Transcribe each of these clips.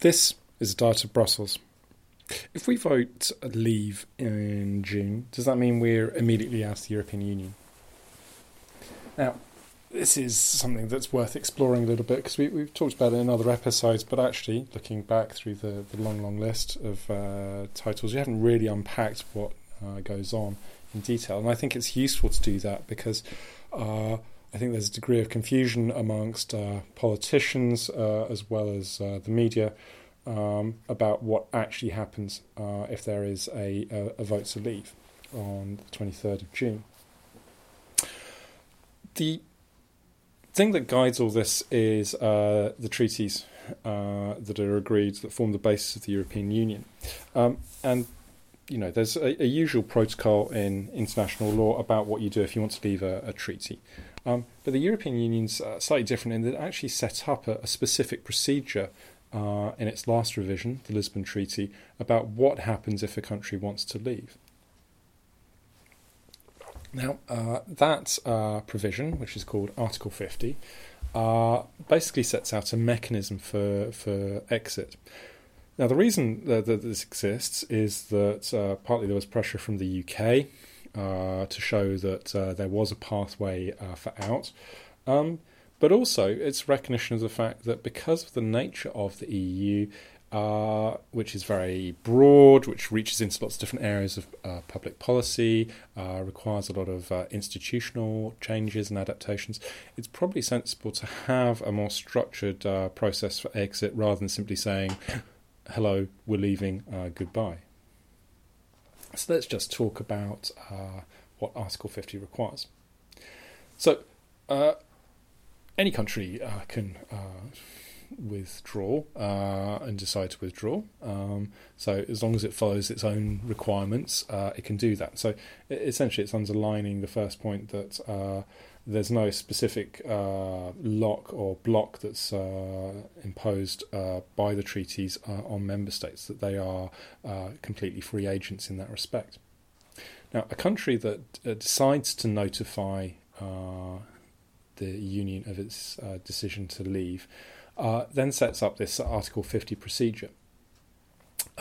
This is a diet of Brussels. If we vote leave in June, does that mean we're immediately out of the European Union? Now, this is something that's worth exploring a little bit because we, have talked about it in other episodes, but actually, looking back through the, the long, long list of uh, titles, you haven't really unpacked what uh, goes on in detail. And I think it's useful to do that because uh, I think there's a degree of confusion amongst uh, politicians uh, as well as uh, the media um, about what actually happens if there is a, a, a vote to leave on the 23rd of June. The thing that guides all this is uh, the treaties uh, that are agreed that form the basis of the European Union. Um, and, you know, there's a, a, usual protocol in international law about what you do if you want to leave a, a treaty. Um, but the European Union's uh, slightly different in that it actually set up a, a specific procedure uh, in its last revision, the Lisbon Treaty, about what happens if a country wants to leave. Now, uh, that uh, provision, which is called Article 50, uh, basically sets out a mechanism for, for exit. Now, the reason that, that this exists is that uh, partly there was pressure from the UK uh, to show that uh, there was a pathway for out. Um, but also, it's recognition of the fact that because of the nature of the EU, uh, which is very broad, which reaches into lots of different areas of uh, public policy, uh, requires a lot of uh, institutional changes and adaptations. It's probably sensible to have a more structured uh, process for exit rather than simply saying, hello, we're leaving, uh, goodbye. So let's just talk about what Article 50 requires. So, any country can withdraw uh, and decide to withdraw. Um, so as long as it follows its own requirements, uh, it can do that. So essentially, it's underlining the first point that uh, there's no specific uh, lock or block that's uh, imposed uh, by the treaties on member states; that they are completely free agents in that respect. Now, a country that decides to notify the union of its decision to leave uh, then sets up this Article 50 procedure.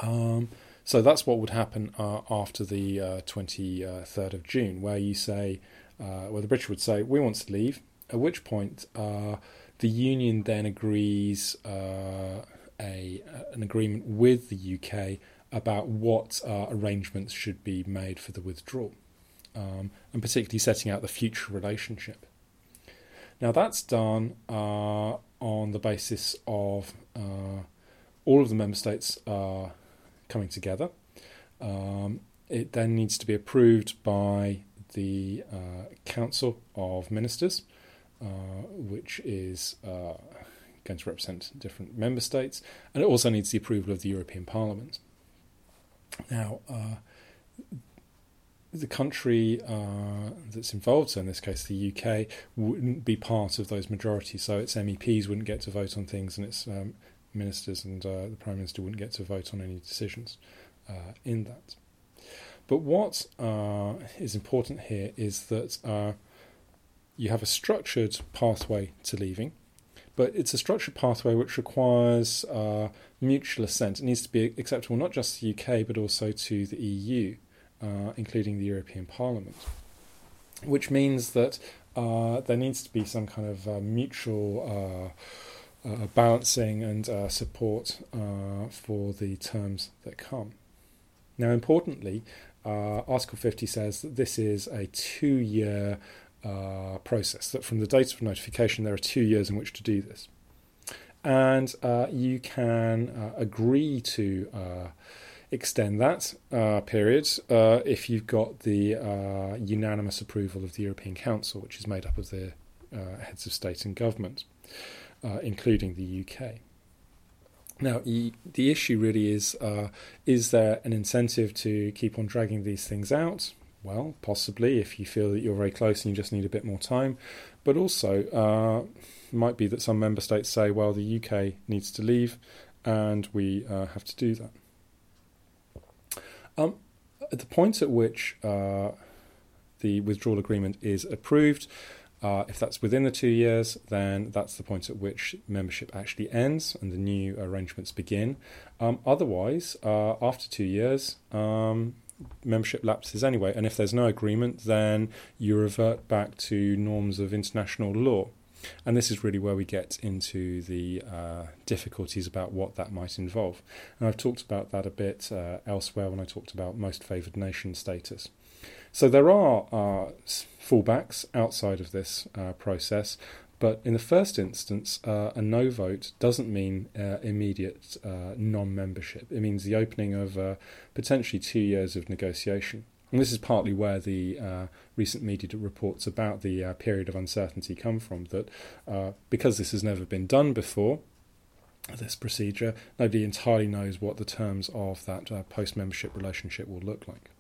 Um, so that's what would happen uh, after the uh, 23rd of June, where you say, uh, where the British would say, we want to leave, at which point uh, the Union then agrees uh, a an agreement with the UK about what arrangements should be made for the withdrawal, um, and particularly setting out the future relationship. Now that's done uh, on the basis of uh, all of the member states uh, coming together. Um, it then needs to be approved by the uh, Council of Ministers, uh, which is uh, going to represent different member states, and it also needs the approval of the European Parliament. Now, the country uh, that's involved, so in this case the UK, wouldn't be part of those majorities. So its MEPs wouldn't get to vote on things, and its um, ministers and uh, the Prime Minister wouldn't get to vote on any decisions uh, in that. But what uh, is important here is that uh, you have a structured pathway to leaving, but it's a structured pathway which requires uh, mutual assent. It needs to be acceptable not just to the UK but also to the EU uh, including the European Parliament, which means that uh, there needs to be some kind of uh, mutual balancing and support for the terms that come. Now, importantly, Article 50 says that this is a two year process, that from the date of notification, there are two years in which to do this. And you can agree to extend that uh, period uh, if you've got the uh, unanimous approval of the European Council, which is made up of the uh, heads of state and government, uh, including the UK. Now, the issue really is uh, is there an incentive to keep on dragging these things out? Well, possibly if you feel that you're very close and you just need a bit more time. But also, it might be that some member states say, well, the UK needs to leave and we have to do that. Um, at the point at which uh, the withdrawal agreement is approved, Uh, if that's within the two years, then that's the point at which membership actually ends and the new arrangements begin. Um, otherwise, uh, after two years, um, membership lapses anyway. And if there's no agreement, then you revert back to norms of international law. And this is really where we get into the uh, difficulties about what that might involve. And I've talked about that a bit uh, elsewhere when I talked about most favoured nation status. So there are uh, fallbacks outside of this uh, process, but in the first instance, uh, a no vote doesn't mean uh, immediate non membership. It means the opening of potentially two years of negotiation. And this is partly where the uh, recent media reports about the uh, period of uncertainty come from. That because this has never been done before, this procedure, nobody entirely knows what the terms of that post membership relationship will look like.